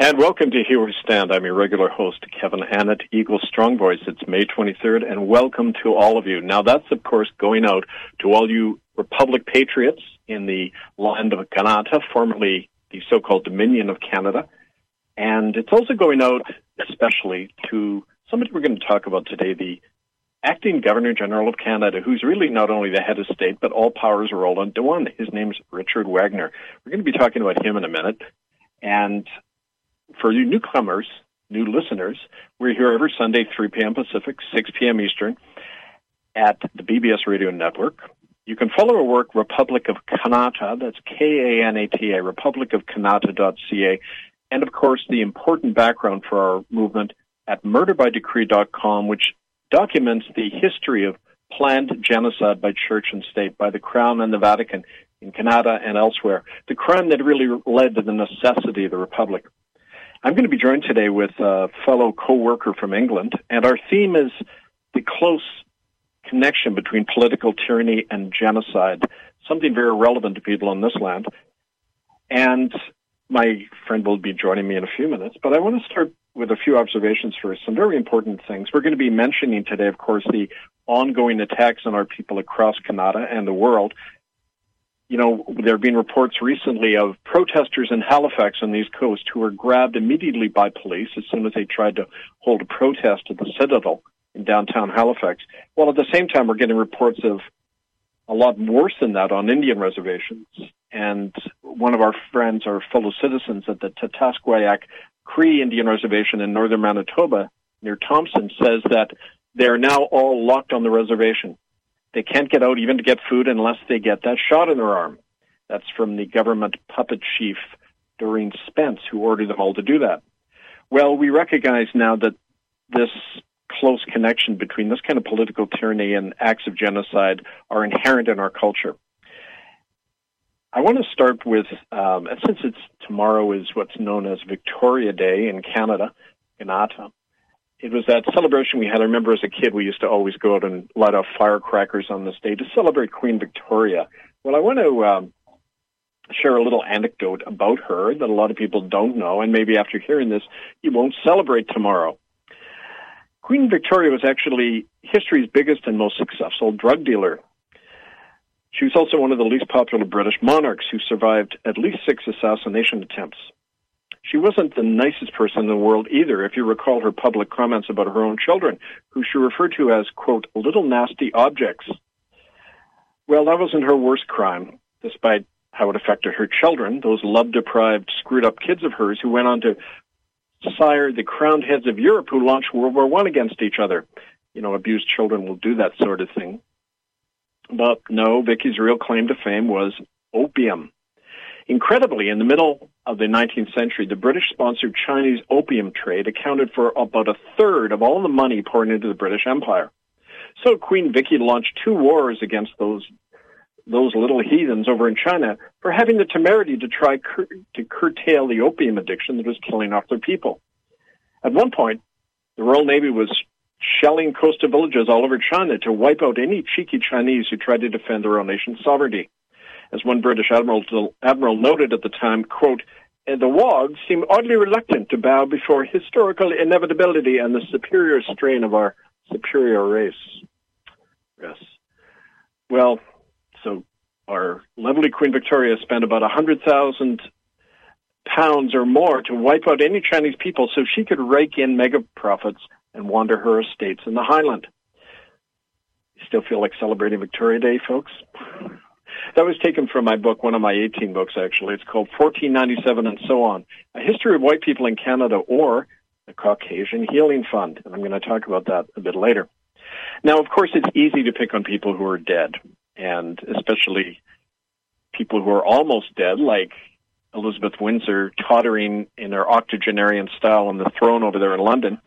And welcome to Here We Stand. I'm your regular host, Kevin Annett, Eagle Strong Voice. It's May 23rd, and welcome to all of you. Now, that's, of course, going out to all you Republic patriots in the land of Kanata, formerly the so-called Dominion of Canada. And it's also going out especially to somebody we're going to talk about today, the acting Governor General of Canada, who's really not only the head of state, but all powers are rolled onto one. His name's Richard Wagner. We're going to be talking about him in a minute. And for you newcomers, new listeners, we're here every Sunday, 3 p.m. Pacific, 6 p.m. Eastern, at the BBS Radio Network. You can follow our work, Republic of Kanata, that's K-A-N-A-T-A, Republic of republicofkanata.ca, and of course the important background for our movement at murderbydecree.com, which documents the history of planned genocide by church and state, by the Crown and the Vatican in Canada and elsewhere, the crime that really led to the necessity of the Republic. I'm going to be joined today with a fellow co-worker from England, and our theme is the close connection between political tyranny and genocide, something very relevant to people on this land. And my friend will be joining me in a few minutes, but I want to start with a few observations first. Some very important things. We're going to be mentioning today, of course, the ongoing attacks on our people across Canada and the world, you know, there have been reports recently of protesters in Halifax on the East Coast who were grabbed immediately by police as soon as they tried to hold a protest at the Citadel in downtown Halifax. Well, at the same time, we're getting reports of a lot worse than that on Indian reservations. And one of our friends, our fellow citizens at the Tataskweyak Cree Indian Reservation in northern Manitoba near Thompson says that they're now all locked on the reservation they can't get out even to get food unless they get that shot in their arm. That's from the government puppet chief, Doreen Spence, who ordered them all to do that. Well, we recognize now that this close connection between this kind of political tyranny and acts of genocide are inherent in our culture. I want to start with, um, since it's tomorrow is what's known as Victoria Day in Canada, in Kanata, it was that celebration we had. I remember as a kid, we used to always go out and light off firecrackers on this day to celebrate Queen Victoria. Well, I want to um, share a little anecdote about her that a lot of people don't know, and maybe after hearing this, you won't celebrate tomorrow. Queen Victoria was actually history's biggest and most successful drug dealer. She was also one of the least popular British monarchs who survived at least six assassination attempts. She wasn't the nicest person in the world either, if you recall her public comments about her own children, who she referred to as, quote, little nasty objects. Well, that wasn't her worst crime, despite how it affected her children, those love deprived, screwed up kids of hers who went on to sire the crowned heads of Europe who launched World War One against each other. You know, abused children will do that sort of thing. But no, Vicky's real claim to fame was opium. Incredibly, in the middle of the 19th century, the British sponsored Chinese opium trade accounted for about a third of all the money poured into the British Empire. So Queen Vicky launched two wars against those those little heathens over in China for having the temerity to try cur- to curtail the opium addiction that was killing off their people. At one point, the Royal Navy was shelling coastal villages all over China to wipe out any cheeky Chinese who tried to defend their own nation's sovereignty as one British admiral, admiral noted at the time, quote, the Wogs seem oddly reluctant to bow before historical inevitability and the superior strain of our superior race. Yes. Well, so our lovely Queen Victoria spent about a hundred thousand pounds or more to wipe out any Chinese people so she could rake in mega profits and wander her estates in the Highland. You still feel like celebrating Victoria Day, folks? That was taken from my book, one of my 18 books, actually. It's called 1497 and so on, A History of White People in Canada or the Caucasian Healing Fund. And I'm going to talk about that a bit later. Now, of course, it's easy to pick on people who are dead, and especially people who are almost dead, like Elizabeth Windsor tottering in her octogenarian style on the throne over there in London.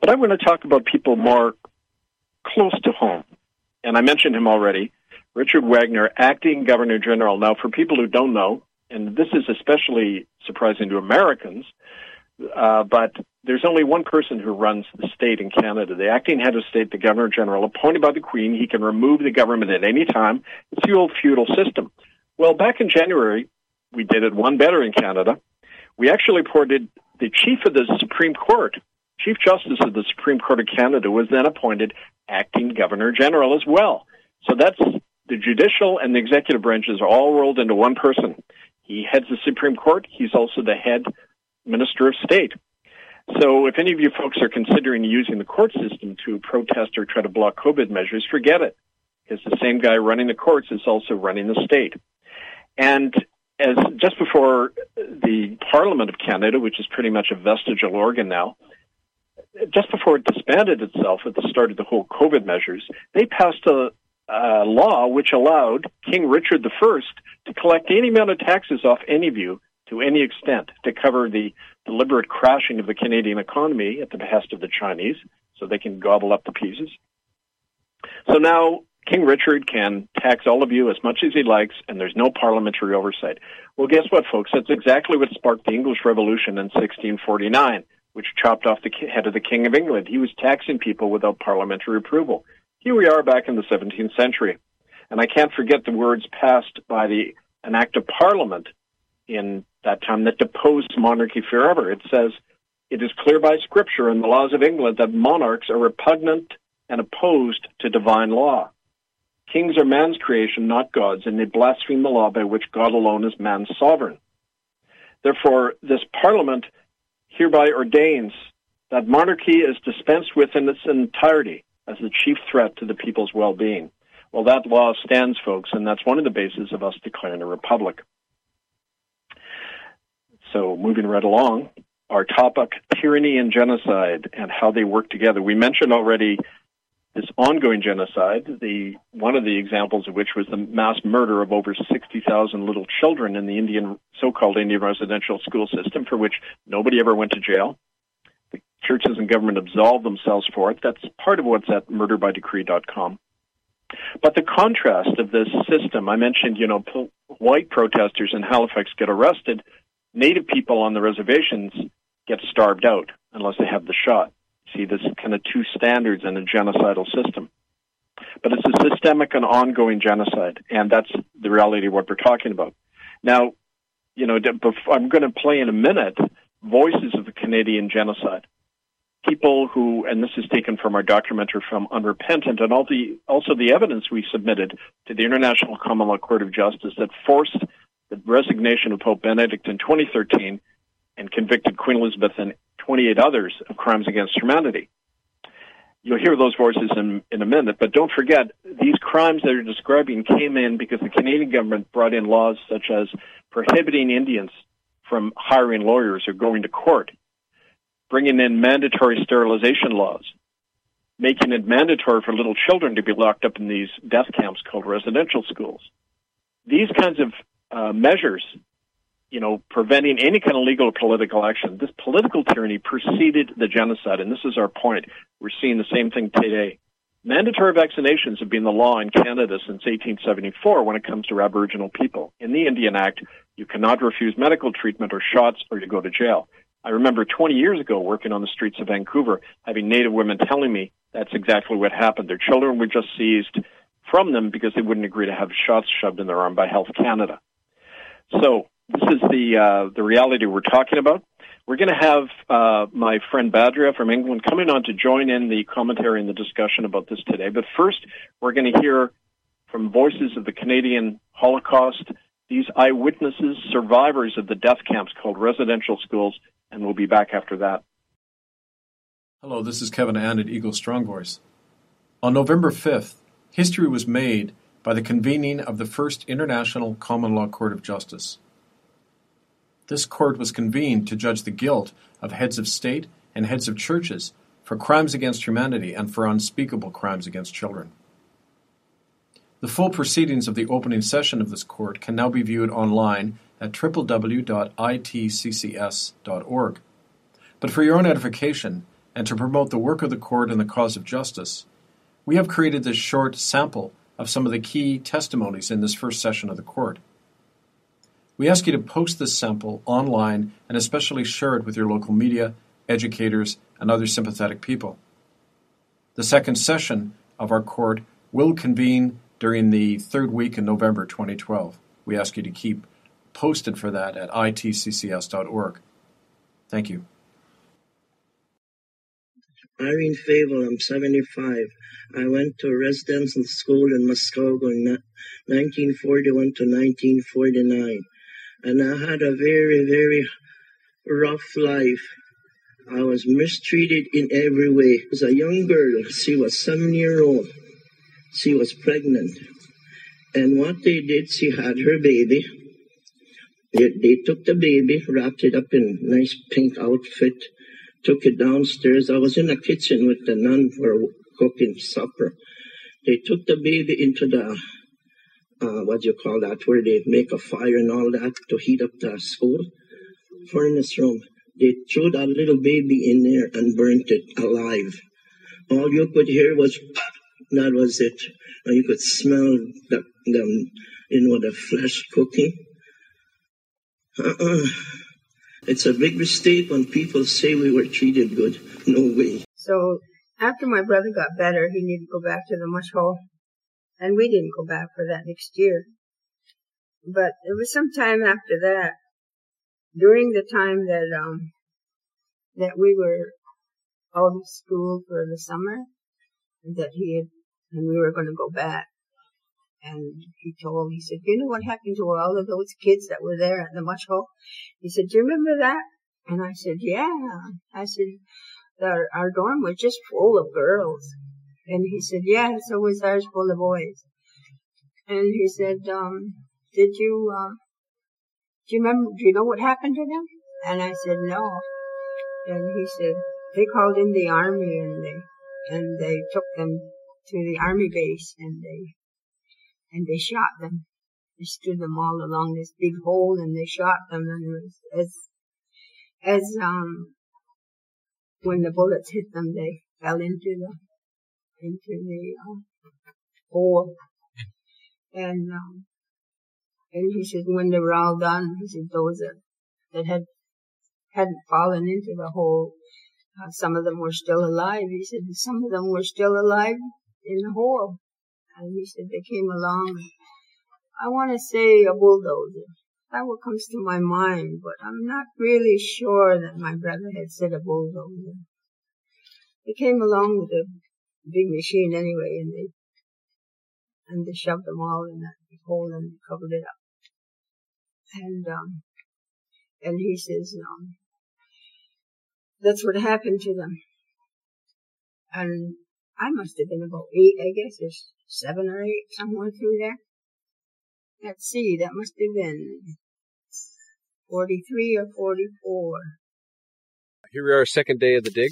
But I'm going to talk about people more close to home. And I mentioned him already. Richard Wagner, acting Governor General. Now, for people who don't know, and this is especially surprising to Americans, uh, but there's only one person who runs the state in Canada. The acting head of state, the Governor General, appointed by the Queen. He can remove the government at any time. It's the old feudal system. Well, back in January, we did it one better in Canada. We actually appointed the chief of the Supreme Court, Chief Justice of the Supreme Court of Canada, was then appointed acting Governor General as well. So that's the judicial and the executive branches are all rolled into one person. He heads the Supreme Court. He's also the head Minister of State. So if any of you folks are considering using the court system to protest or try to block COVID measures, forget it. Because the same guy running the courts is also running the state. And as just before the Parliament of Canada, which is pretty much a vestigial organ now, just before it disbanded itself at the start of the whole COVID measures, they passed a, a law which allowed King Richard I to collect any amount of taxes off any of you to any extent to cover the deliberate crashing of the Canadian economy at the behest of the Chinese so they can gobble up the pieces. So now King Richard can tax all of you as much as he likes, and there's no parliamentary oversight. Well, guess what, folks? That's exactly what sparked the English Revolution in 1649, which chopped off the head of the King of England. He was taxing people without parliamentary approval. Here we are back in the 17th century. And I can't forget the words passed by the, an act of parliament in that time that deposed monarchy forever. It says, it is clear by scripture and the laws of England that monarchs are repugnant and opposed to divine law. Kings are man's creation, not God's, and they blaspheme the law by which God alone is man's sovereign. Therefore, this parliament hereby ordains that monarchy is dispensed with in its entirety as the chief threat to the people's well-being. Well, that law stands, folks, and that's one of the bases of us declaring a republic. So, moving right along, our topic, tyranny and genocide, and how they work together. We mentioned already this ongoing genocide, the one of the examples of which was the mass murder of over 60,000 little children in the Indian so-called Indian residential school system for which nobody ever went to jail. Churches and government absolve themselves for it. That's part of what's at murderbydecree.com. But the contrast of this system, I mentioned, you know, white protesters in Halifax get arrested native people on the reservations get starved out unless they have the shot. See, this kind of two standards in a genocidal system. But it's a systemic and ongoing genocide, and that's the reality of what we're talking about. Now, you know, I'm going to play in a minute voices of the Canadian genocide. People who, and this is taken from our documentary from Unrepentant, and all the, also the evidence we submitted to the International Common Law Court of Justice that forced the resignation of Pope Benedict in 2013 and convicted Queen Elizabeth and 28 others of crimes against humanity. You'll hear those voices in, in a minute, but don't forget, these crimes that you're describing came in because the Canadian government brought in laws such as prohibiting Indians from hiring lawyers or going to court, bringing in mandatory sterilization laws, making it mandatory for little children to be locked up in these death camps called residential schools. These kinds of uh, measures, you know, preventing any kind of legal or political action. This political tyranny preceded the genocide, and this is our point. We're seeing the same thing today. Mandatory vaccinations have been the law in Canada since 1874 when it comes to Aboriginal people. In the Indian Act, you cannot refuse medical treatment or shots or you go to jail. I remember 20 years ago working on the streets of Vancouver, having Native women telling me that's exactly what happened. Their children were just seized from them because they wouldn't agree to have shots shoved in their arm by Health Canada. So this is the uh, the reality we're talking about. We're going to have uh, my friend Badria from England coming on to join in the commentary and the discussion about this today. But first, we're going to hear from voices of the Canadian Holocaust, these eyewitnesses, survivors of the death camps called residential schools, and we'll be back after that. Hello, this is Kevin Annett, Eagle Strong Voice. On November 5th, history was made by the convening of the First International Common Law Court of Justice. This court was convened to judge the guilt of heads of state and heads of churches for crimes against humanity and for unspeakable crimes against children. The full proceedings of the opening session of this court can now be viewed online at www.itccs.org. But for your own edification and to promote the work of the court and the cause of justice, we have created this short sample of some of the key testimonies in this first session of the court. We ask you to post this sample online and especially share it with your local media, educators, and other sympathetic people. The second session of our court will convene during the third week in November 2012. We ask you to keep posted for that at itccs.org. Thank you. Irene Favel, I'm 75. I went to residential school in Muskowekwan in 1941 to 1949. And I had a very, very rough life. I was mistreated in every way. As a young girl, she was seven year old. She was pregnant. And what they did, she had her baby. They, they took the baby, wrapped it up in nice pink outfit, took it downstairs. I was in the kitchen with the nun for cooking supper. They took the baby into the, uh, what do you call that, where they make a fire and all that to heat up the school furnace room. They threw that little baby in there and burnt it alive. All you could hear was, that was it. And you could smell the, the you know, the flesh cooking. Uh-uh. It's a big mistake when people say we were treated good. No way. So after my brother got better, he needed to go back to the mush hole. And we didn't go back for that next year. But it was some time after that, during the time that, um, that we were out of school for the summer, that he had, and we were going to go back. And he told, he said, you know what happened to all of those kids that were there at the mush hole? He said, do you remember that? And I said, yeah. I said, our, our dorm was just full of girls. And he said, yeah, so was ours full of boys. And he said, um, did you, uh, do you remember, do you know what happened to them? And I said, no. And he said, they called in the army and they, and they took them to the army base and they and they shot them. They stood them all along this big hole and they shot them and was as, as, um, when the bullets hit them, they fell into the, into the, uh, hole. And, um, and he said when they were all done, he said those that, that had, hadn't fallen into the hole, uh, some of them were still alive. He said some of them were still alive in the hole. And he said they came along. I want to say a bulldozer. That's what comes to my mind, but I'm not really sure that my brother had said a bulldozer. They came along with a big machine anyway, and they and they shoved them all in that hole and covered it up. And um, and he says, um, that's what happened to them. And I must have been about eight, I guess, or seven or eight, somewhere through there. Let's see, that must have been 43 or 44. Here we are, second day of the dig,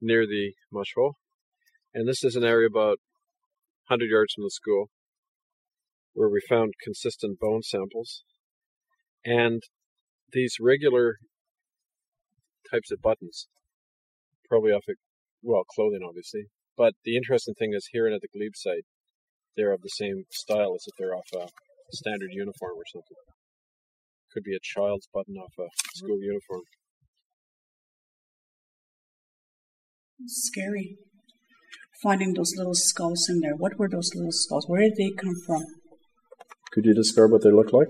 near the mush hole. And this is an area about 100 yards from the school where we found consistent bone samples and these regular types of buttons, probably off of, well, clothing obviously. But the interesting thing is here and at the glebe site, they're of the same style as if they're off a standard uniform or something. Could be a child's button off a school uniform. Scary. Finding those little skulls in there. What were those little skulls? Where did they come from? Could you describe what they look like?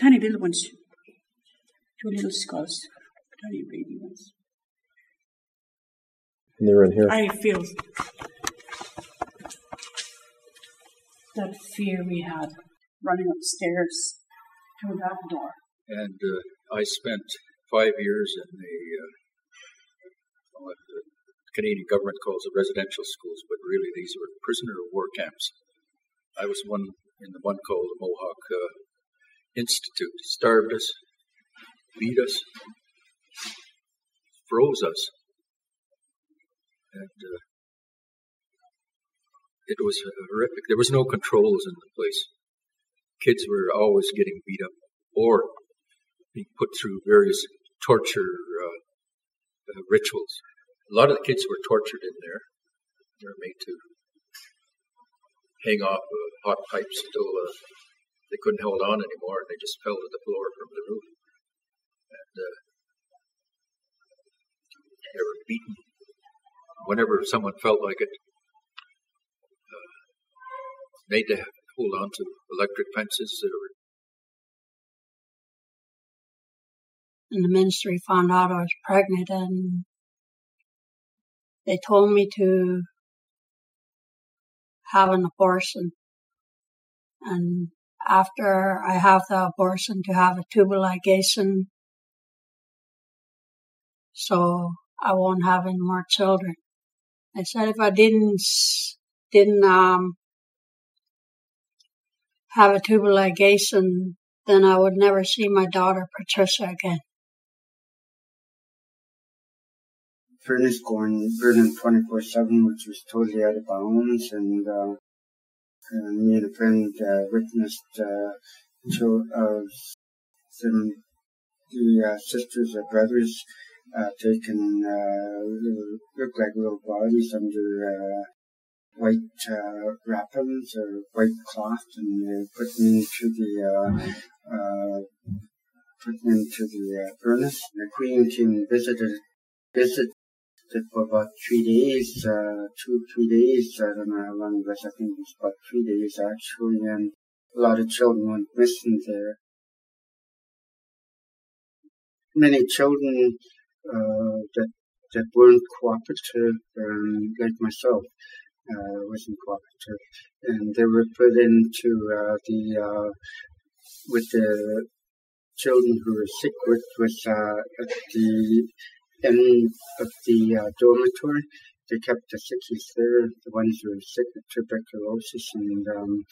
Tiny little ones. Two little skulls. Tiny baby ones. And they were in here. I feel that fear we had running upstairs to that door. And uh, I spent five years in the uh, what the Canadian government calls the residential schools, but really these were prisoner of war camps. I was one in the one called the Mohawk uh, Institute. Starved us, beat us, froze us, and uh, it was horrific. There was no controls in the place. Kids were always getting beat up or being put through various torture uh, uh, rituals. A lot of the kids were tortured in there. They were made to hang off hot pipes until uh, they couldn't hold on anymore, and they just fell to the floor from the roof. And uh, they were beaten whenever someone felt like it. Uh, made to hold on to electric fences that and the ministry found out I was pregnant and they told me to have an abortion. And after I have the abortion to have a tubal ligation so I won't have any more children. I said if I didn't didn't um have a tubal ligation, then I would never see my daughter Patricia again. Furnace going burning 24 7, which was totally out of bounds, and, uh, and me and a friend uh, witnessed uh, two of some, the uh, sisters or brothers uh, taken uh, look like little bodies under uh, white uh, wrappings or white cloth, and they put them into the uh, uh, put them into the uh, furnace. The queen came and visited visited for about three days, uh, two three days. I don't know how long it was. I think it was about three days actually, and a lot of children went missing there. Many children uh, that that weren't cooperative, um, like myself, uh, wasn't cooperative, and they were put into uh, the uh, with the children who were sick with was uh, at the end of the uh, dormitory. They kept the sickies there, the ones who were sick with tuberculosis, and um,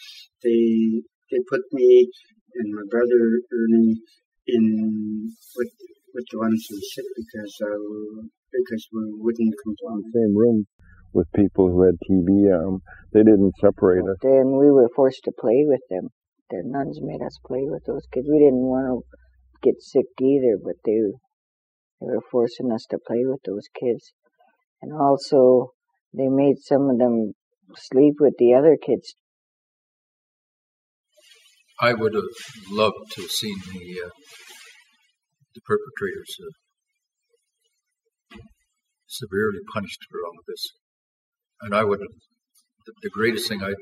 they they put me and my brother Ernie in with with the ones who were sick because uh, because we wouldn't comply. Same room with people who had TB. Um, they didn't separate us. Then we were forced to play with them. The nuns made us play with those kids. We didn't want to get sick either, but they they were forcing us to play with those kids, and also they made some of them sleep with the other kids. I would have loved to have seen the uh, the perpetrators uh, severely punished for all of this. And I would, the, the greatest thing I,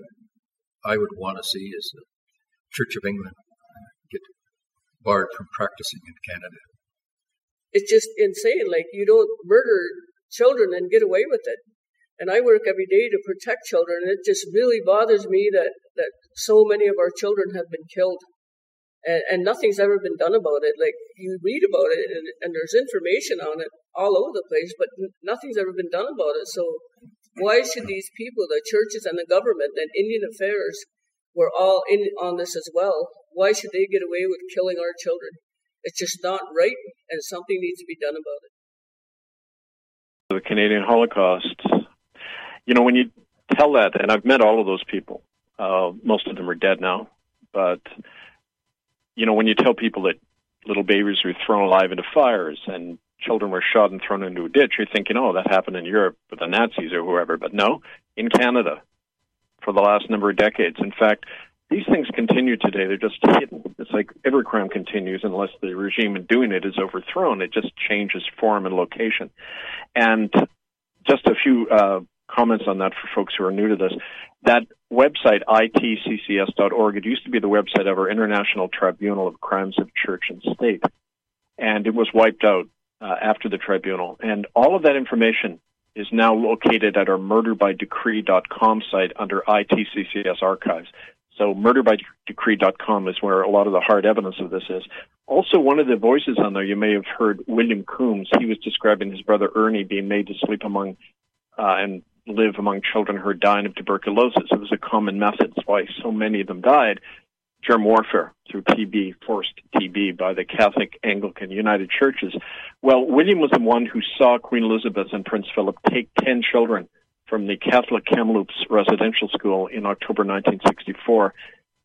I would want to see is the Church of England get barred from practicing in Canada. It's just insane. Like you don't murder children and get away with it. And I work every day to protect children, and it just really bothers me that that so many of our children have been killed and, and nothing's ever been done about it. Like you read about it, and, and there's information on it all over the place, but nothing's ever been done about it. So why should these people, the churches and the government and Indian Affairs, were all in on this as well? Why should they get away with killing our children? It's just not right, and something needs to be done about it. The Canadian Holocaust. You know, when you tell that, and I've met all of those people. Uh, most of them are dead now, but you know, when you tell people that little babies were thrown alive into fires and children were shot and thrown into a ditch, you're thinking, oh, that happened in Europe with the Nazis or whoever. But no, in Canada for the last number of decades. In fact, these things continue today. They're just hidden. It's like every crime continues unless the regime in doing it is overthrown. It just changes form and location. And just a few uh, comments on that for folks who are new to this. That website, itccs.org, it used to be the website of our International Tribunal of Crimes of Church and State. And it was wiped out uh, after the tribunal. And all of that information is now located at our murderbydecree.com site under ITCCS archives. So murderbydecree.com is where a lot of the hard evidence of this is. Also, one of the voices on there, you may have heard William Combes. He was describing his brother Ernie being made to sleep among uh, and live among children who are dying of tuberculosis. It was a common method. That's why so many of them died. Germ warfare through TB, forced TB by the Catholic, Anglican, United Churches. Well, William was the one who saw Queen Elizabeth and Prince Philip take 10 children from the Catholic Kamloops residential school in October 1964,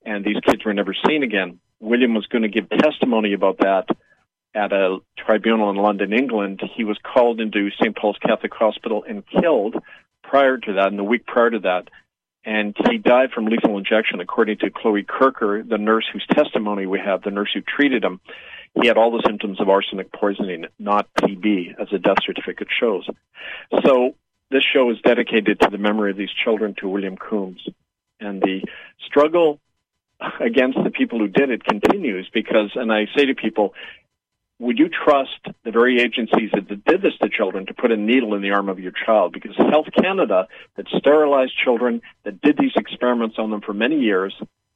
and these kids were never seen again. William was going to give testimony about that at a tribunal in London, England. He was called into St. Paul's Catholic Hospital and killed prior to that, and the week prior to that. And he died from lethal injection, according to Chloe Kirker, the nurse whose testimony we have, the nurse who treated him. He had all the symptoms of arsenic poisoning, not TB, as the death certificate shows. So this show is dedicated to the memory of these children to William Combes. And the struggle against the people who did it continues because, and I say to people, would you trust the very agencies that did this to children to put a needle in the arm of your child? Because Health Canada, that sterilized children, that did these experiments on them for many years,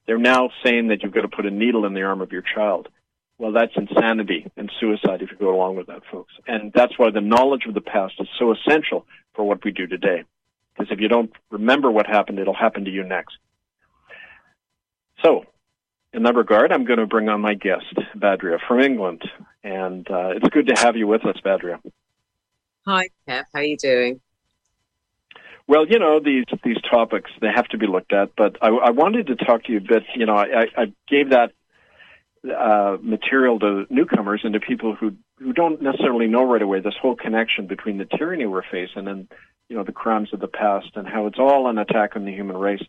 they're now saying that you've got to put a needle in the arm of your child. Well, that's insanity and suicide if you go along with that, folks. And that's why the knowledge of the past is so essential for what we do today. Because if you don't remember what happened, it'll happen to you next. So, in that regard, I'm going to bring on my guest, Badria from England. And uh, it's good to have you with us, Badria. Hi, Kev. How are you doing? Well, you know these these topics they have to be looked at, but I, I wanted to talk to you a bit. You know, I, I gave that uh, material to newcomers and to people who who don't necessarily know right away this whole connection between the tyranny we're facing and you know the crimes of the past and how it's all an attack on the human race.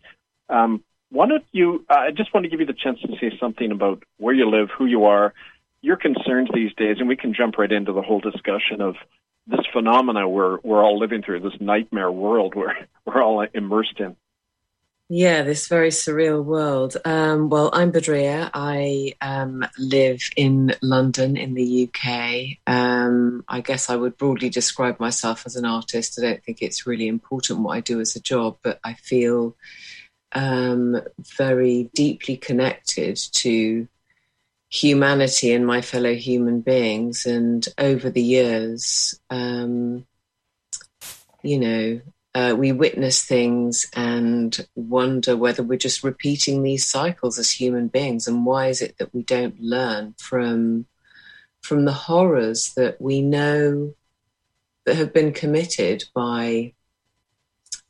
Um, why don't you? Uh, I just want to give you the chance to say something about where you live, who you are, your concerns these days, and we can jump right into the whole discussion of this phenomena we're we're all living through, this nightmare world we're we're all immersed in. Yeah, this very surreal world. Um, well, I'm Badria. I um, live in London in the UK. Um, I guess I would broadly describe myself as an artist. I don't think it's really important what I do as a job, but I feel um, very deeply connected to humanity and my fellow human beings. And over the years, um, you know, uh, we witness things and wonder whether we're just repeating these cycles as human beings, and why is it that we don't learn from from the horrors that we know that have been committed by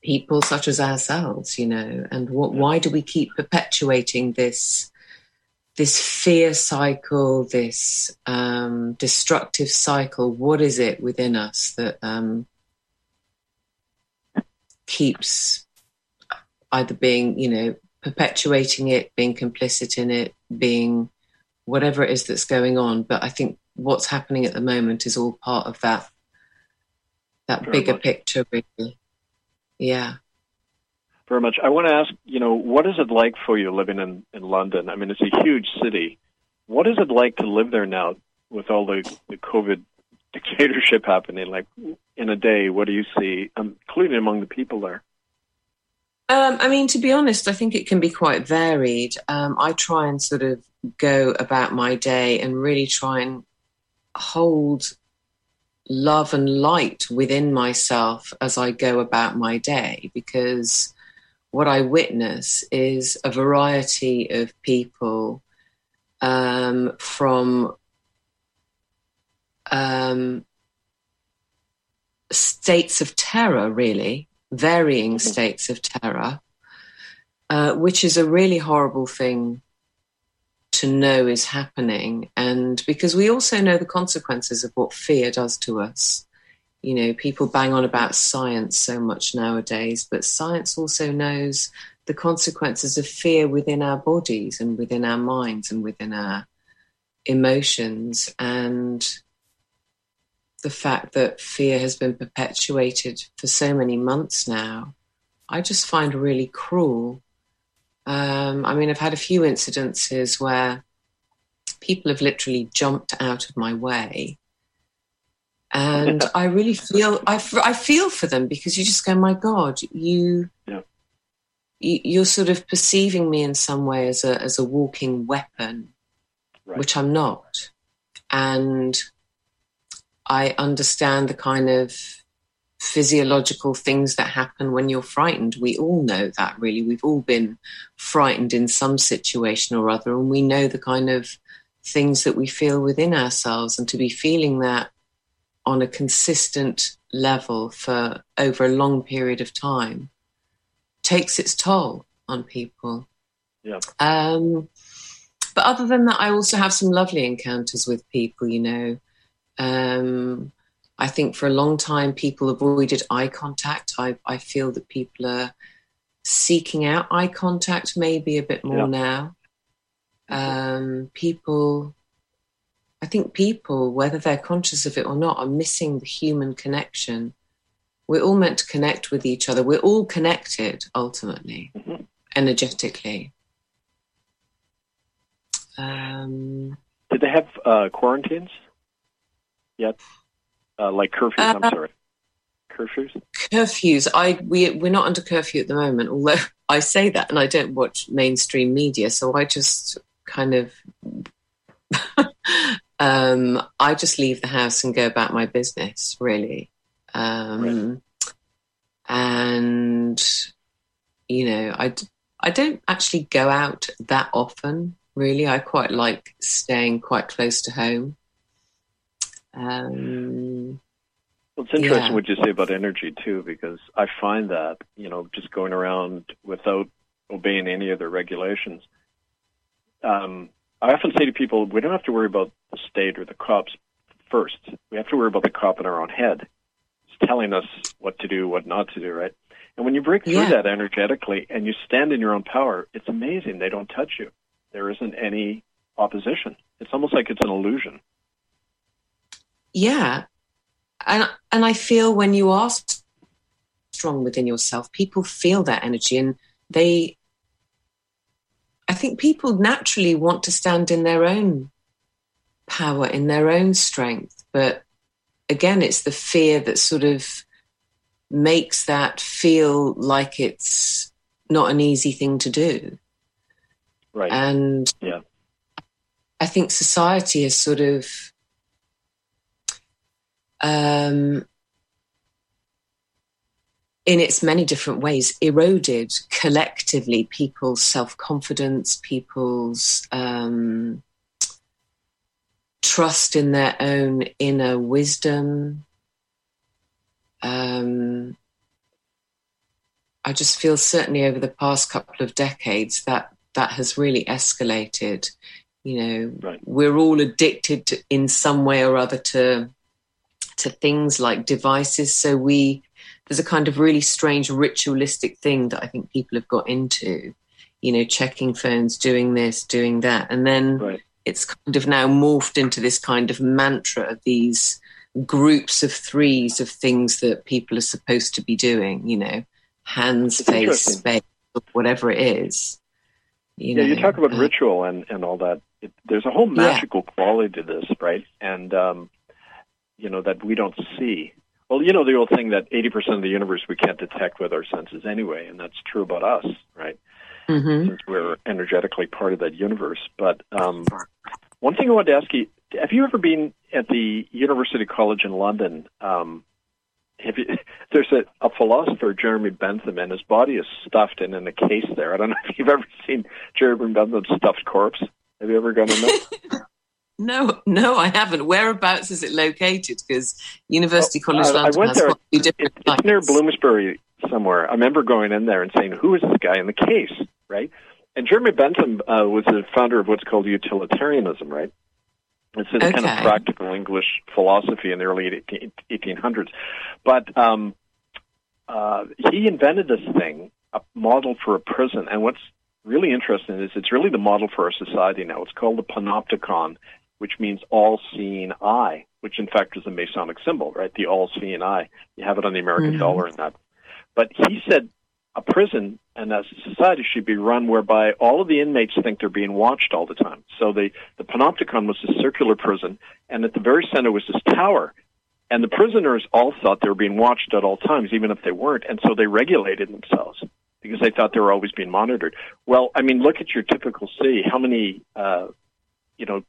people such as ourselves, you know, and what, why do we keep perpetuating this this fear cycle, this um, destructive cycle? What is it within us that um, keeps either being, you know, perpetuating it, being complicit in it, being whatever it is that's going on? But I think what's happening at the moment is all part of that that Very bigger much. picture, really. Yeah very much. I want to ask, you know, what is it like for you living in, in London? I mean, it's a huge city. What is it like to live there now with all the, the COVID dictatorship happening? Like in a day, what do you see, um, including among the people there? Um, I mean, to be honest, I think it can be quite varied. Um, I try and sort of go about my day and really try and hold love and light within myself as I go about my day because what I witness is a variety of people um, from um, states of terror, really, varying mm-hmm. states of terror, uh, which is a really horrible thing to know is happening. And because we also know the consequences of what fear does to us. You know, people bang on about science so much nowadays, but science also knows the consequences of fear within our bodies and within our minds and within our emotions. And the fact that fear has been perpetuated for so many months now, I just find really cruel. Um, I mean, I've had a few incidences where people have literally jumped out of my way and I really feel I, I feel for them because you just go, my God, you, yeah. you you're sort of perceiving me in some way as a as a walking weapon, right. which I'm not, and I understand the kind of physiological things that happen when you're frightened. We all know that, really. We've all been frightened in some situation or other, and we know the kind of things that we feel within ourselves. And to be feeling that on a consistent level for over a long period of time takes its toll on people. Yeah. Um, but other than that, I also have some lovely encounters with people, you know. Um, I think for a long time people avoided eye contact. I, I feel that people are seeking out eye contact maybe a bit more yeah. now. Um, people I think people, whether they're conscious of it or not, are missing the human connection. We're all meant to connect with each other. We're all connected ultimately, mm-hmm. energetically. Um, Did they have uh, quarantines? yet? Uh, like curfews, I'm Uh, sorry. Curfews? curfews. I we we're not under curfew at the moment although i say that and i don't watch mainstream media so i just kind of um i just leave the house and go about my business really. Um and you know I, I don't actually go out that often really. I quite like staying quite close to home. Um Well, it's interesting Yeah. what you say about energy too, because I find that you know just going around without obeying any of their regulations. Um, I often say to people, we don't have to worry about the state or the cops first. We have to worry about the cop in our own head. It's telling us what to do, what not to do, right? And when you break through Yeah. that energetically and you stand in your own power, it's amazing. They don't touch you. There isn't any opposition. It's almost like it's an illusion. yeah and and i feel when you are strong within yourself people feel that energy and they i think people naturally want to stand in their own power in their own strength but again it's the fear that sort of makes that feel like it's not an easy thing to do Right. and yeah. I think society has sort of um, in its many different ways eroded collectively people's self-confidence people's um, trust in their own inner wisdom. Um, i just feel certainly over the past couple of decades that that has really escalated. You know we're all addicted to, in some way or other to to things like devices. So we there's a kind of really strange ritualistic thing that i think people have got into you know checking phones doing this doing that. And then it's kind of now morphed into this kind of mantra of these groups of threes of things that people are supposed to be doing you know hands It's face space whatever it is you yeah, you talk about uh, ritual and and all that. It, there's a whole magical quality to this, right? And um, you know that we don't see. Well, you know the old thing that 80% of the universe we can't detect with our senses anyway, and that's true about us, right? mhm. Since we're energetically part of that universe. But um, one thing I wanted to ask you: Have you ever been at the University College in London? Um, have you, there's a, a philosopher, Jeremy Bentham, and his body is stuffed and in a case there. I don't know if you've ever seen Jeremy Bentham's stuffed corpse. Have you ever gone in there? No, no, I haven't. Whereabouts is it located? Because University College I, I London went has there. quite a few different It, it's near Bloomsbury somewhere. I remember going in there and saying, "Who is this guy in the case?" Right? And Jeremy Bentham uh, was the founder of what's called utilitarianism, right? It's this kind of practical English philosophy in the early 18, 1800s. But um, uh, he invented this thing, a model for a prison. And what's really interesting is it's really the model for our society now. It's called the panopticon, which means all-seeing eye, which in fact is a Masonic symbol, right? The all-seeing eye. You have it on the American Mhm. dollar and that. But he said a prison and a society should be run whereby all of the inmates think they're being watched all the time. So the, the panopticon was a circular prison, and at the very center was this tower. And the prisoners all thought they were being watched at all times, even if they weren't. And so they regulated themselves because they thought they were always being monitored. Well, I mean, look at your typical city. How many, uh, you know,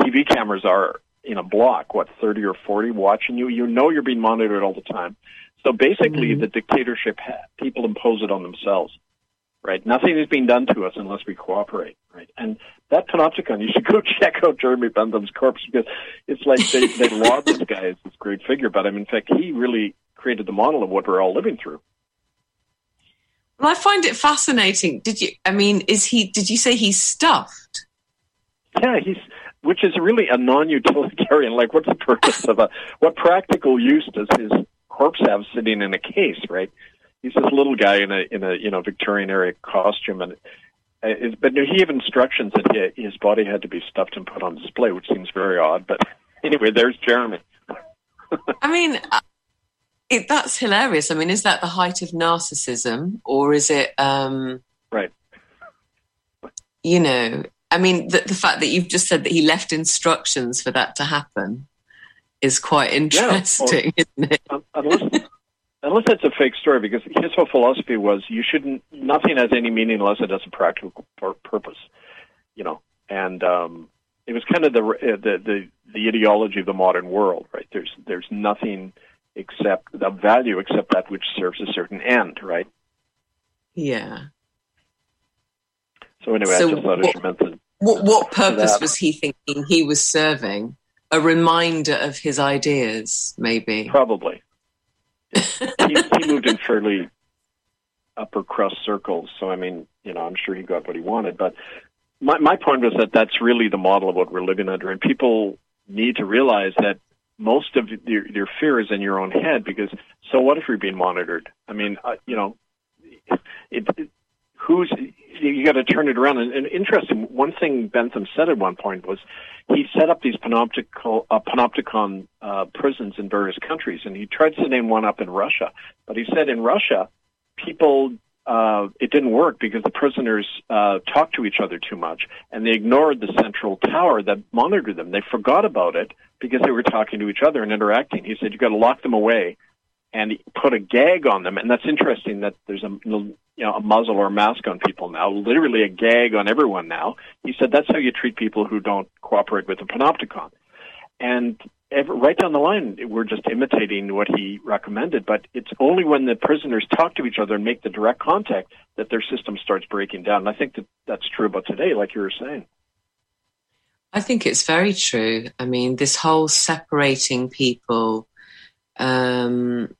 TV cameras are in a block? What, 30 or 40 watching you? You know you're being monitored all the time. So basically, mm-hmm. the dictatorship, ha- people impose it on themselves, right? Nothing is being done to us unless we cooperate, right? And that panopticon, you should go check out Jeremy Bentham's corpse because it's like they, they laud this guy as this great figure, but I mean, in fact, he really created the model of what we're all living through. Well, I find it fascinating. Did you? I mean, is he? Did you say he's stuffed? Yeah, he's which is really a non-utilitarian. Like, what's the purpose of a what practical use does his corpse have sitting in a case? Right? He's this little guy in a in a you know Victorian era costume, and uh, is, but he have instructions that he, his body had to be stuffed and put on display, which seems very odd. But anyway, there's Jeremy. I mean, uh, it, that's hilarious. I mean, is that the height of narcissism, or is it? Um, right. You know, I mean, the, the fact that you've just said that he left instructions for that to happen is quite interesting, yeah, isn't it? Unless, unless it's a fake story, because his whole philosophy was you shouldn't, nothing has any meaning unless it has a practical purpose, you know, and, um, it was kind of the, the, the, the ideology of the modern world, right? There's, there's nothing except the value except that which serves a certain end, right? Yeah. So anyway, So I just thought what- it meant to What what purpose that. was he thinking he was serving? A reminder of his ideas, maybe. Probably. he, he moved in fairly upper crust circles, so I mean, you know, I'm sure he got what he wanted. But my my point was that that's really the model of what we're living under, and people need to realize that most of your, your fear is in your own head. Because so what if you're being monitored? I mean, uh, you know, it, it, who's you, got to turn it around. And, and interesting, one thing Bentham said at one point was he set up these panoptical uh, panopticon uh, prisons in various countries, and he tried to name one up in Russia. But he said in Russia, people uh, it didn't work because the prisoners uh, talked to each other too much, and they ignored the central tower that monitored them. They forgot about it because they were talking to each other and interacting. He said you got to lock them away and put a gag on them. And that's interesting that there's a you know a muzzle or a mask on people now, literally a gag on everyone now. He said that's how you treat people who don't cooperate with the panopticon. And ever, right down the line, we're just imitating what he recommended. But it's only when the prisoners talk to each other and make the direct contact that their system starts breaking down. And I think that that's true about today, like you were saying. I think it's very true. I mean, this whole separating people, um,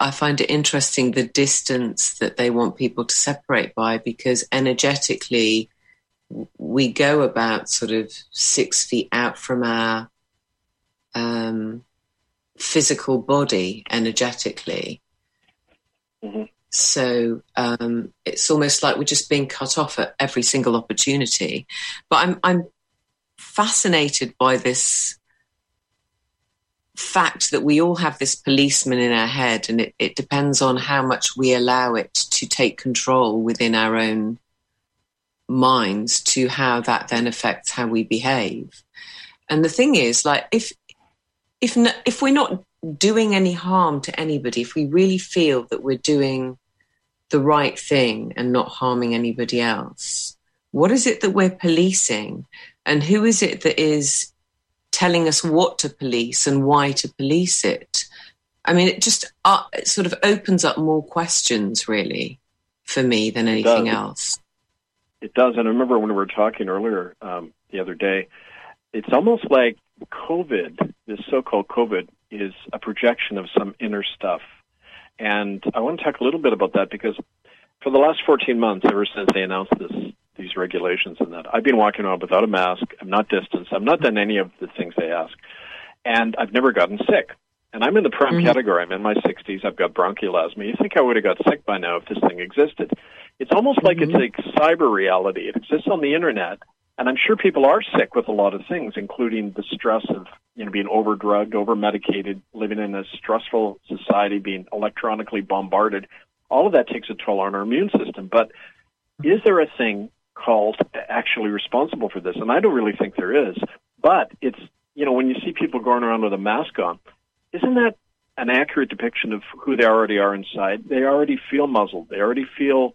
I find it interesting the distance that they want people to separate by because energetically, we go about sort of six feet out from our um, physical body energetically. Mm-hmm. So um, it's almost like we're just being cut off at every single opportunity. But I'm I'm fascinated by this fact that we all have this policeman in our head, and it, it depends on how much we allow it to take control within our own minds to how that then affects how we behave. And the thing is, like, if if if we're not doing any harm to anybody, if we really feel that we're doing the right thing and not harming anybody else, what is it that we're policing, and who is it that is telling us what to police and why to police it? I mean, it just uh, it sort of opens up more questions, really, for me than anything else. It does. And I remember when we were talking earlier um, the other day, it's almost like COVID, this so called COVID, is a projection of some inner stuff. And I want to talk a little bit about that because for the last 14 months, ever since they announced this, these regulations and that, I've been walking around without a mask. I'm not distanced. I've not done any of the things they ask. And I've never gotten sick. And I'm in the prime Mhm. category. I'm in my 60s. I've got bronchial asthma. You think I would have got sick by now if this thing existed? It's almost like it's a cyber reality. It exists on the internet, and I'm sure people are sick with a lot of things, including the stress of you know being overdrugged, over medicated, living in a stressful society, being electronically bombarded. All of that takes a toll on our immune system. But is there a thing called actually responsible for this? And I don't really think there is. But it's you know when you see people going around with a mask on, isn't that an accurate depiction of who they already are inside? They already feel muzzled. They already feel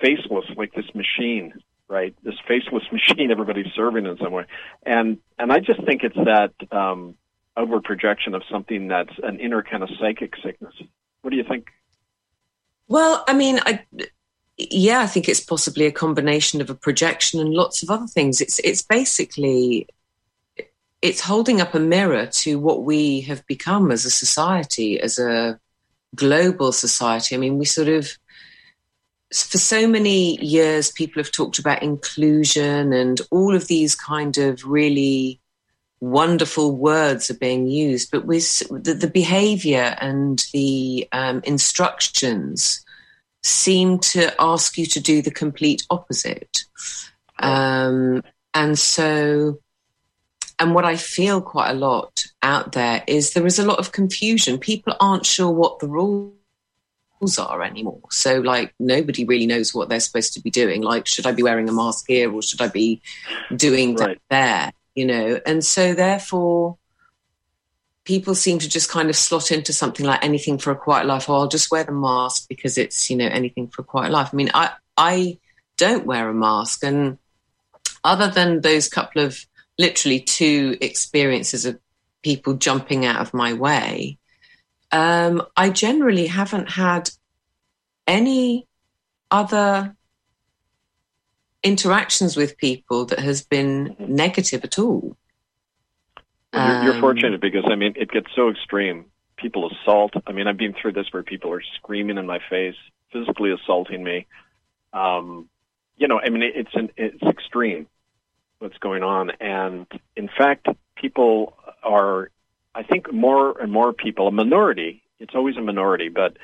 faceless, like this machine, right? This faceless machine everybody's serving in some way. And and I just think it's that um, outward projection of something that's an inner kind of psychic sickness. What do you think? Well, I mean, I yeah, I think it's possibly a combination of a projection and lots of other things. It's it's basically it's holding up a mirror to what we have become as a society, as a global society. I mean, we sort of for so many years people have talked about inclusion and all of these kind of really wonderful words are being used, but with the, the behavior and the um, instructions seem to ask you to do the complete opposite. Um, and so, and what I feel quite a lot out there is there is a lot of confusion. People aren't sure what the rules are anymore. So, like, nobody really knows what they're supposed to be doing. Like, should I be wearing a mask here or should I be doing that there? You know, and so therefore, people seem to just kind of slot into something like anything for a quiet life. Or I'll just wear the mask because it's you know anything for a quiet life. I mean, I I don't wear a mask, and other than those couple of literally two experiences of people jumping out of my way, um, I generally haven't had any other interactions with people that has been negative at all. Well, you're, you're um, fortunate because I mean it gets so extreme. People assault. I mean, I've been through this where people are screaming in my face, physically assaulting me. Um, you know, I mean, it's an, it's extreme what's going on, and in fact, people are. I think more and more people, a minority. It's always a minority, but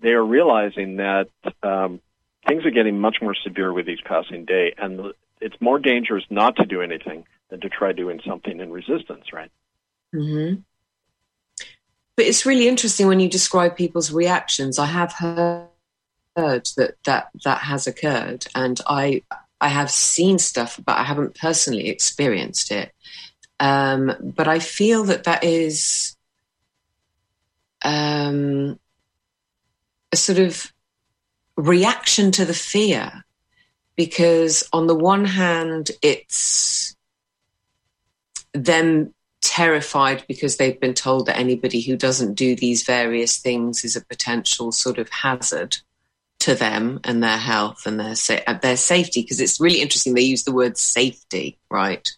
they are realizing that um, things are getting much more severe with each passing day, and it's more dangerous not to do anything than to try doing something in resistance, right? Mm-hmm. But it's really interesting when you describe people's reactions. I have heard that that that has occurred, and I I have seen stuff, but I haven't personally experienced it. Um, but I feel that that is um, a sort of reaction to the fear because on the one hand it's them terrified because they've been told that anybody who doesn't do these various things is a potential sort of hazard to them and their health and their sa- uh, their safety because it's really interesting they use the word safety right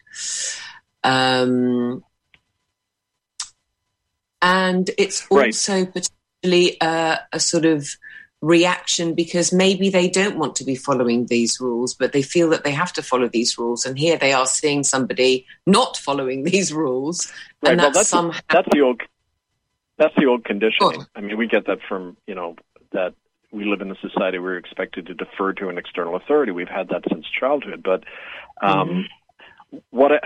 um, and it's also right. particularly uh, a sort of reaction because maybe they don't want to be following these rules, but they feel that they have to follow these rules. And here they are seeing somebody not following these rules, right. and well, that's, that's somehow that's the old that's the old conditioning. I mean, we get that from you know that we live in a society where we're expected to defer to an external authority. We've had that since childhood, but um, mm-hmm. what I,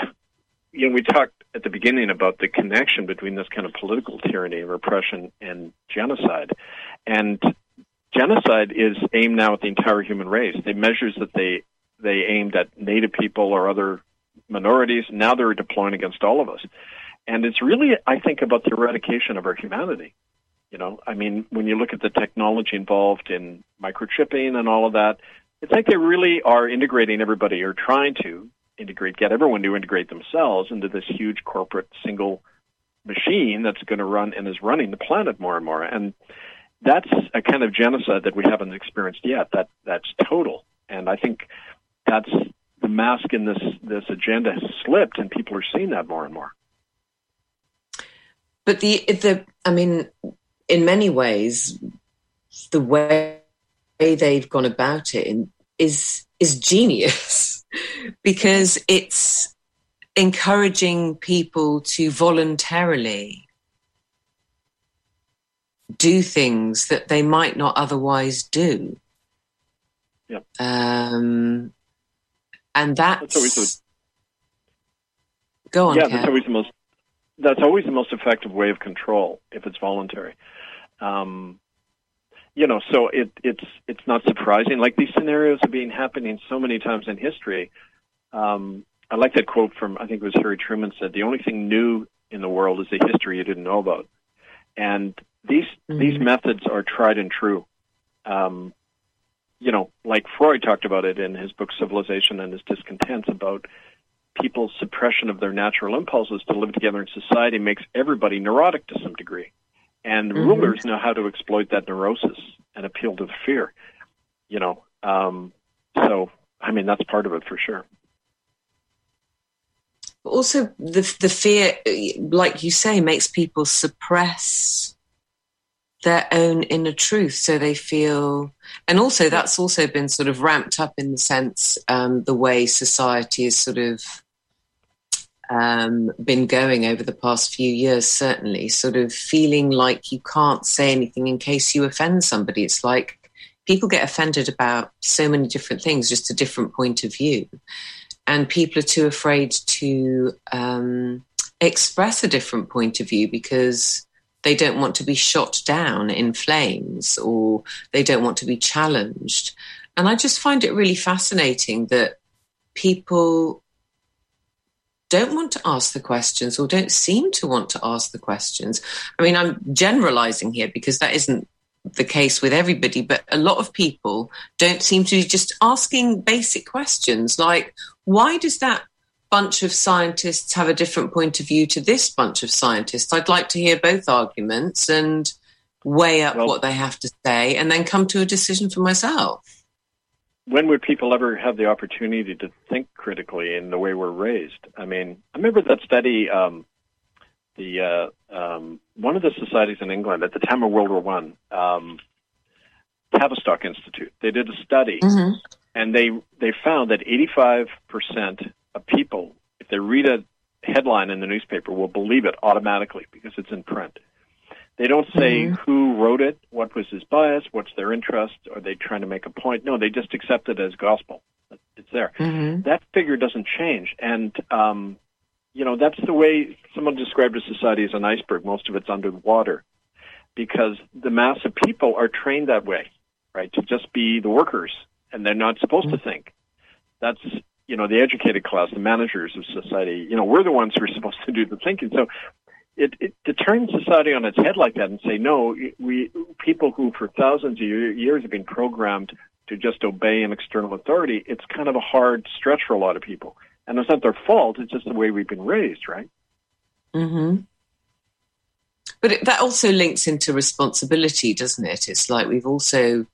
you know, we talked at the beginning about the connection between this kind of political tyranny, and repression, and genocide, and genocide is aimed now at the entire human race. The measures that they they aimed at native people or other minorities, now they're deploying against all of us. And it's really, I think, about the eradication of our humanity. You know, I mean, when you look at the technology involved in microchipping and all of that, it's like they really are integrating everybody or trying to integrate, get everyone to integrate themselves into this huge corporate single machine that's going to run and is running the planet more and more. And that's a kind of genocide that we haven't experienced yet. That that's total, and I think that's the mask in this this agenda has slipped, and people are seeing that more and more. But the the I mean, in many ways, the way they've gone about it in, is is genius because it's encouraging people to voluntarily do things that they might not otherwise do. Yeah. Um, and that's, that's always the, go on. Yeah, that's always the most. That's always the most effective way of control if it's voluntary. Um, you know, so it, it's it's not surprising. Like these scenarios have been happening so many times in history. Um, I like that quote from I think it was Harry Truman said, "The only thing new in the world is the history you didn't know about." And these mm-hmm. these methods are tried and true. Um, you know, like Freud talked about it in his book Civilization and His Discontents about people's suppression of their natural impulses to live together in society makes everybody neurotic to some degree. And mm-hmm. rulers know how to exploit that neurosis and appeal to the fear. You know, um, so I mean that's part of it for sure. Also, the the fear, like you say, makes people suppress their own inner truth so they feel and also that's also been sort of ramped up in the sense um, the way society has sort of um, been going over the past few years certainly. Sort of feeling like you can't say anything in case you offend somebody. It's like people get offended about so many different things just a different point of view. And people are too afraid to um, express a different point of view because they don't want to be shot down in flames or they don't want to be challenged. And I just find it really fascinating that people don't want to ask the questions or don't seem to want to ask the questions. I mean, I'm generalizing here because that isn't the case with everybody, but a lot of people don't seem to be just asking basic questions like, why does that bunch of scientists have a different point of view to this bunch of scientists? I'd like to hear both arguments and weigh up well, what they have to say and then come to a decision for myself. When would people ever have the opportunity to think critically in the way we're raised? I mean, I remember that study, um, the uh, um, one of the societies in England at the time of World War One, um, Tavistock Institute. They did a study, mm-hmm. and they they found that 85 percent of people, if they read a headline in the newspaper, will believe it automatically because it's in print. They don't say mm-hmm. who wrote it, what was his bias, what's their interest, are they trying to make a point? No, they just accept it as gospel. It's there. Mm-hmm. That figure doesn't change, and um, you know that's the way someone described a society as an iceberg. Most of it's under the water because the mass of people are trained that way, right? To just be the workers, and they're not supposed mm-hmm. to think. That's you know the educated class, the managers of society. You know we're the ones who are supposed to do the thinking. So it, it to turn society on its head like that and say no, we people who for thousands of years have been programmed to just obey an external authority, it's kind of a hard stretch for a lot of people. And it's not their fault; it's just the way we've been raised, right? Hmm. But it, that also links into responsibility, doesn't it? It's like we've also,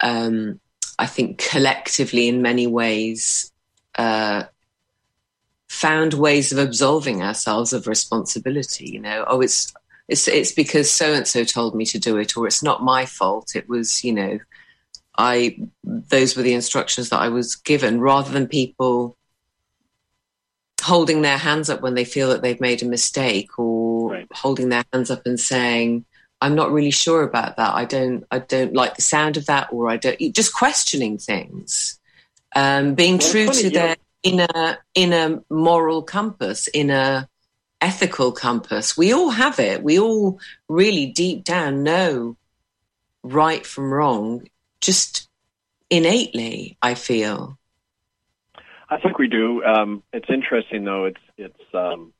um, I think, collectively, in many ways, uh, found ways of absolving ourselves of responsibility. You know, oh, it's it's it's because so and so told me to do it, or it's not my fault. It was, you know, I those were the instructions that I was given, rather than people holding their hands up when they feel that they've made a mistake, or right. holding their hands up and saying, "I'm not really sure about that. I don't I don't like the sound of that," or I don't just questioning things, um, being well, true to their inner inner moral compass, inner ethical compass. We all have it. We all really deep down know right from wrong, just innately. I feel. I think we do. Um, it's interesting, though. It's it's um,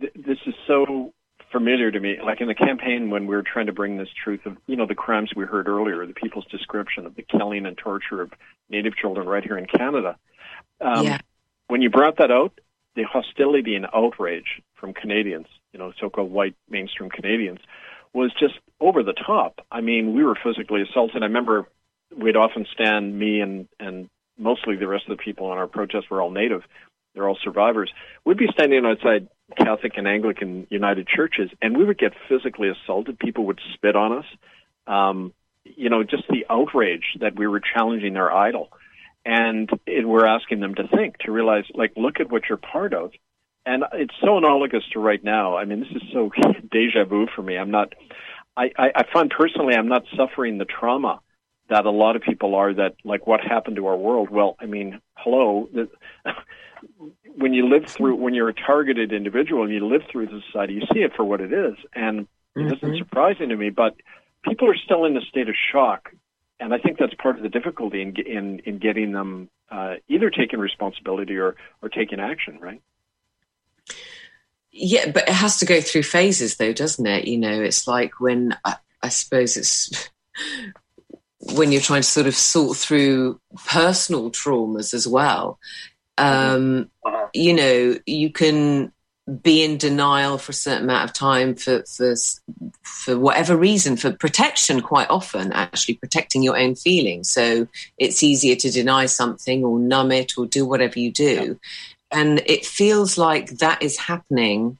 th- this is so familiar to me. Like in the campaign when we were trying to bring this truth of you know the crimes we heard earlier, the people's description of the killing and torture of Native children right here in Canada. Um, yeah. When you brought that out, the hostility and outrage from Canadians, you know, so-called white mainstream Canadians, was just over the top. I mean, we were physically assaulted. I remember we'd often stand, me and and mostly the rest of the people on our protests were all native. They're all survivors. We'd be standing outside Catholic and Anglican United churches, and we would get physically assaulted. People would spit on us. Um, you know, just the outrage that we were challenging their idol and it, we're asking them to think, to realize, like, look at what you're part of. And it's so analogous to right now. I mean, this is so deja vu for me. I'm not, I, I, I find personally, I'm not suffering the trauma that a lot of people are that, like, what happened to our world? Well, I mean, hello. The, when you live through, when you're a targeted individual and you live through the society, you see it for what it is. And mm-hmm. it isn't surprising to me, but people are still in a state of shock and I think that's part of the difficulty in in, in getting them uh, either taking responsibility or or taking action, right? Yeah, but it has to go through phases, though, doesn't it? You know, it's like when I, I suppose it's when you're trying to sort of sort through personal traumas as well. Um, you know, you can be in denial for a certain amount of time for, for for whatever reason for protection quite often actually protecting your own feelings so it's easier to deny something or numb it or do whatever you do yeah. and it feels like that is happening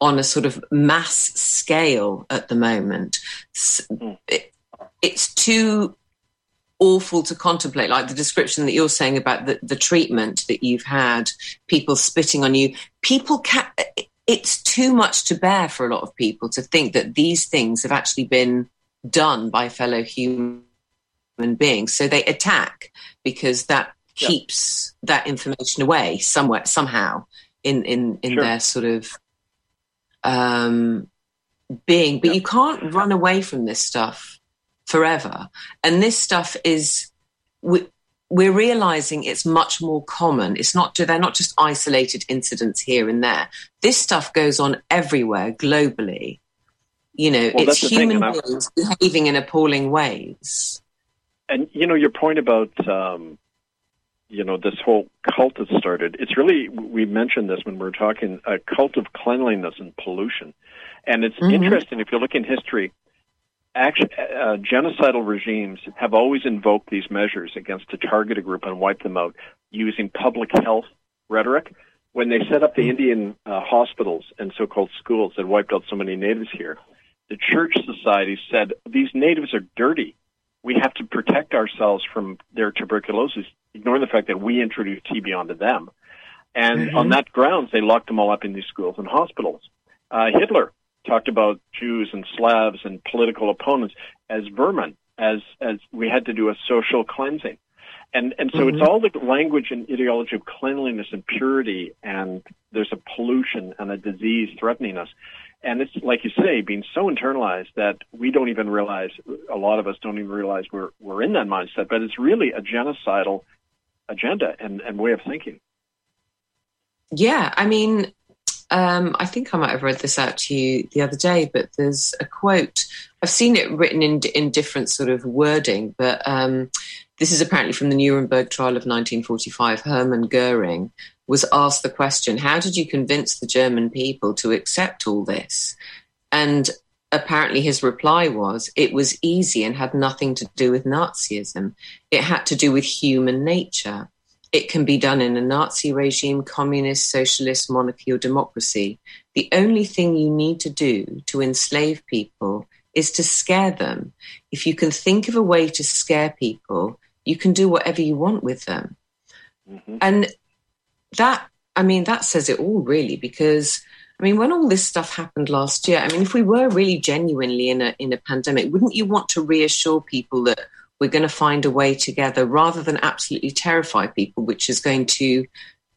on a sort of mass scale at the moment mm. it, it's too awful to contemplate, like the description that you're saying about the, the treatment that you've had, people spitting on you. People can it's too much to bear for a lot of people to think that these things have actually been done by fellow human beings. So they attack because that yeah. keeps that information away somewhere, somehow in, in, in sure. their sort of um, being. But yeah. you can't run away from this stuff forever. And this stuff is, we're realizing it's much more common. It's not, they're not just isolated incidents here and there. This stuff goes on everywhere globally. You know, Well, it's that's the thing, human beings behaving in appalling ways. And you know your point about um, you know this whole cult that started. It's really we mentioned this when we were talking a cult of cleanliness and pollution, and it's Mhm. interesting if you look in history. Actually, uh, genocidal regimes have always invoked these measures against a targeted group and wiped them out using public health rhetoric. When they set up the Indian uh, hospitals and so-called schools that wiped out so many natives here, the church society said these natives are dirty we have to protect ourselves from their tuberculosis, ignoring the fact that we introduced TB onto them. And Mhm. on that grounds, they locked them all up in these schools and hospitals. Uh, Hitler talked about Jews and Slavs and political opponents as vermin, as as we had to do a social cleansing. And and so it's Mhm. all the language and ideology of cleanliness and purity, and there's a pollution and a disease threatening us. And it's like you say, being so internalized that we don't even realize. A lot of us don't even realize we're we're in that mindset. But it's really a genocidal agenda and, and way of thinking. Yeah, I mean, um, I think I might have read this out to you the other day, but there's a quote. I've seen it written in in different sort of wording, but um, this is apparently from the Nuremberg trial of 1945. Hermann Goering was asked the question, "How did you convince the German people to accept all this?" And apparently his reply was, "It was easy and had nothing to do with Nazism. It had to do with human nature." It can be done in a Nazi regime, communist, socialist, monarchy, or democracy. The only thing you need to do to enslave people is to scare them. If you can think of a way to scare people, you can do whatever you want with them. Mm-hmm. And that, I mean, that says it all, really, because. I mean, when all this stuff happened last year, I mean, if we were really genuinely in a in a pandemic, wouldn't you want to reassure people that we're going to find a way together rather than absolutely terrify people, which is going to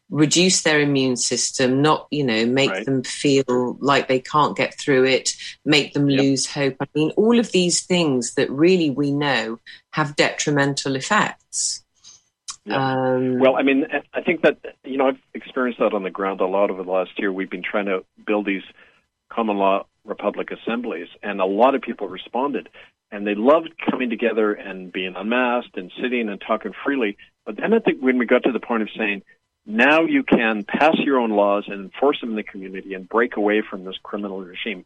reduce their immune system, not, you know, make Right. them feel like they can't get through it, make them lose hope. I mean, all of these things that really we know have detrimental effects. Um, Well, I mean, I think that you know I've experienced that on the ground a lot over the last year. We've been trying to build these common law republic assemblies, and a lot of people responded, and they loved coming together and being unmasked and sitting and talking freely. But then I think when we got to the point of saying, now you can pass your own laws and enforce them in the community and break away from this criminal regime.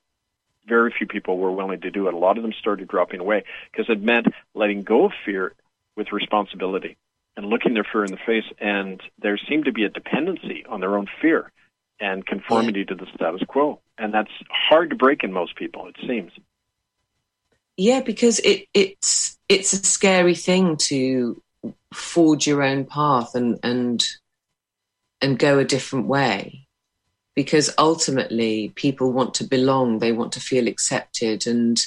Very few people were willing to do it. A lot of them started dropping away because it meant letting go of fear with responsibility and looking their fear in the face. And there seemed to be a dependency on their own fear and conformity to the status quo. And that's hard to break in most people, it seems. Yeah, because it it's it's a scary thing to forge your own path and and and go a different way. Because ultimately people want to belong, they want to feel accepted and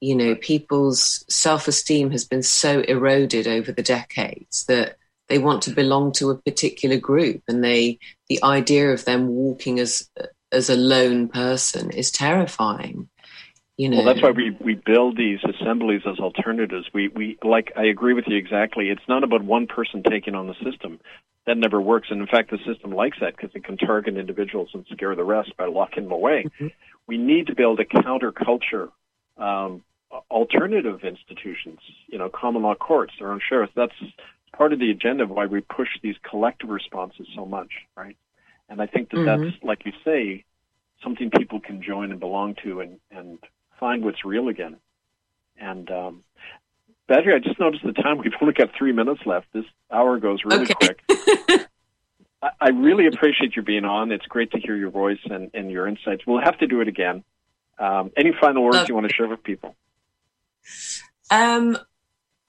you know, people's self esteem has been so eroded over the decades that they want to belong to a particular group and they the idea of them walking as as a lone person is terrifying. You know Well, that's why we, we build these assemblies as alternatives. We, we, like, I agree with you exactly. It's not about one person taking on the system. That never works. And in fact, the system likes that because it can target individuals and scare the rest by locking them away. We need to build a counterculture, um, alternative institutions, you know, common law courts, their own sheriffs. That's part of the agenda of why we push these collective responses so much, right? And I think that Mhm. that's, like you say, something people can join and belong to and, and find what's real again. And um, Badri, I just noticed the time. We've only got three minutes left. This hour goes really quick. I, I really appreciate you being on. It's great to hear your voice and, and your insights. We'll have to do it again. Um, any final words you want to share with people? Um,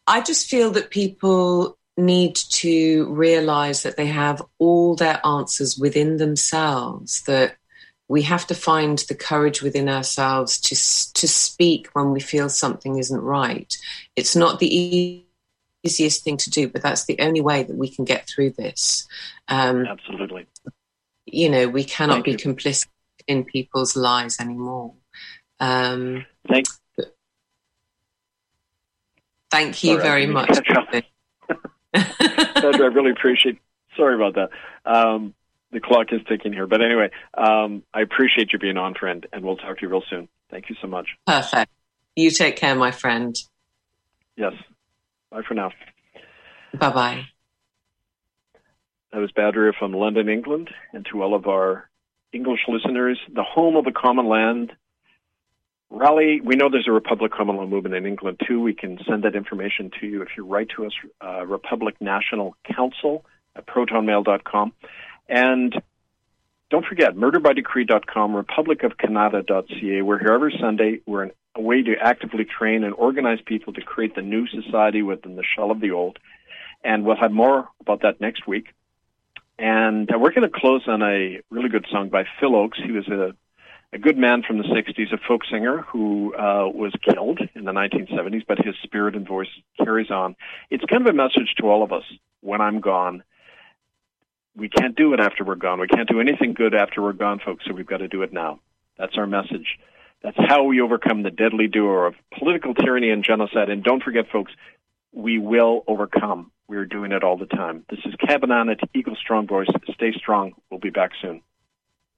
I just feel that people need to realize that they have all their answers within themselves, that we have to find the courage within ourselves to, to speak when we feel something isn't right. It's not the easiest thing to do, but that's the only way that we can get through this. Um, Absolutely. you know, we cannot Thank be you. complicit in people's lies anymore. Um, Thank, thank you Sorry, very much. Sandra, I really appreciate. Sorry about that. Um, the clock is ticking here, but anyway, um, I appreciate you being on, friend, and we'll talk to you real soon. Thank you so much. Perfect. You take care, my friend. Yes. Bye for now. Bye bye. That was Badria from London, England, and to all of our English listeners, the home of the common land. Raleigh, we know there's a Republic Common Law movement in England too. We can send that information to you if you write to us, uh, Republic National Council at protonmail.com. And don't forget, murderbydecree.com, republicofcanada.ca. We're here every Sunday. We're an, a way to actively train and organize people to create the new society within the shell of the old. And we'll have more about that next week. And uh, we're going to close on a really good song by Phil Ochs. He was a, a good man from the 60s, a folk singer who uh, was killed in the 1970s, but his spirit and voice carries on. It's kind of a message to all of us when I'm gone. We can't do it after we're gone. We can't do anything good after we're gone, folks, so we've got to do it now. That's our message. That's how we overcome the deadly duo of political tyranny and genocide. And don't forget, folks, we will overcome. We're doing it all the time. This is Kevin Annett, Eagle Strong Voice. Stay strong. We'll be back soon.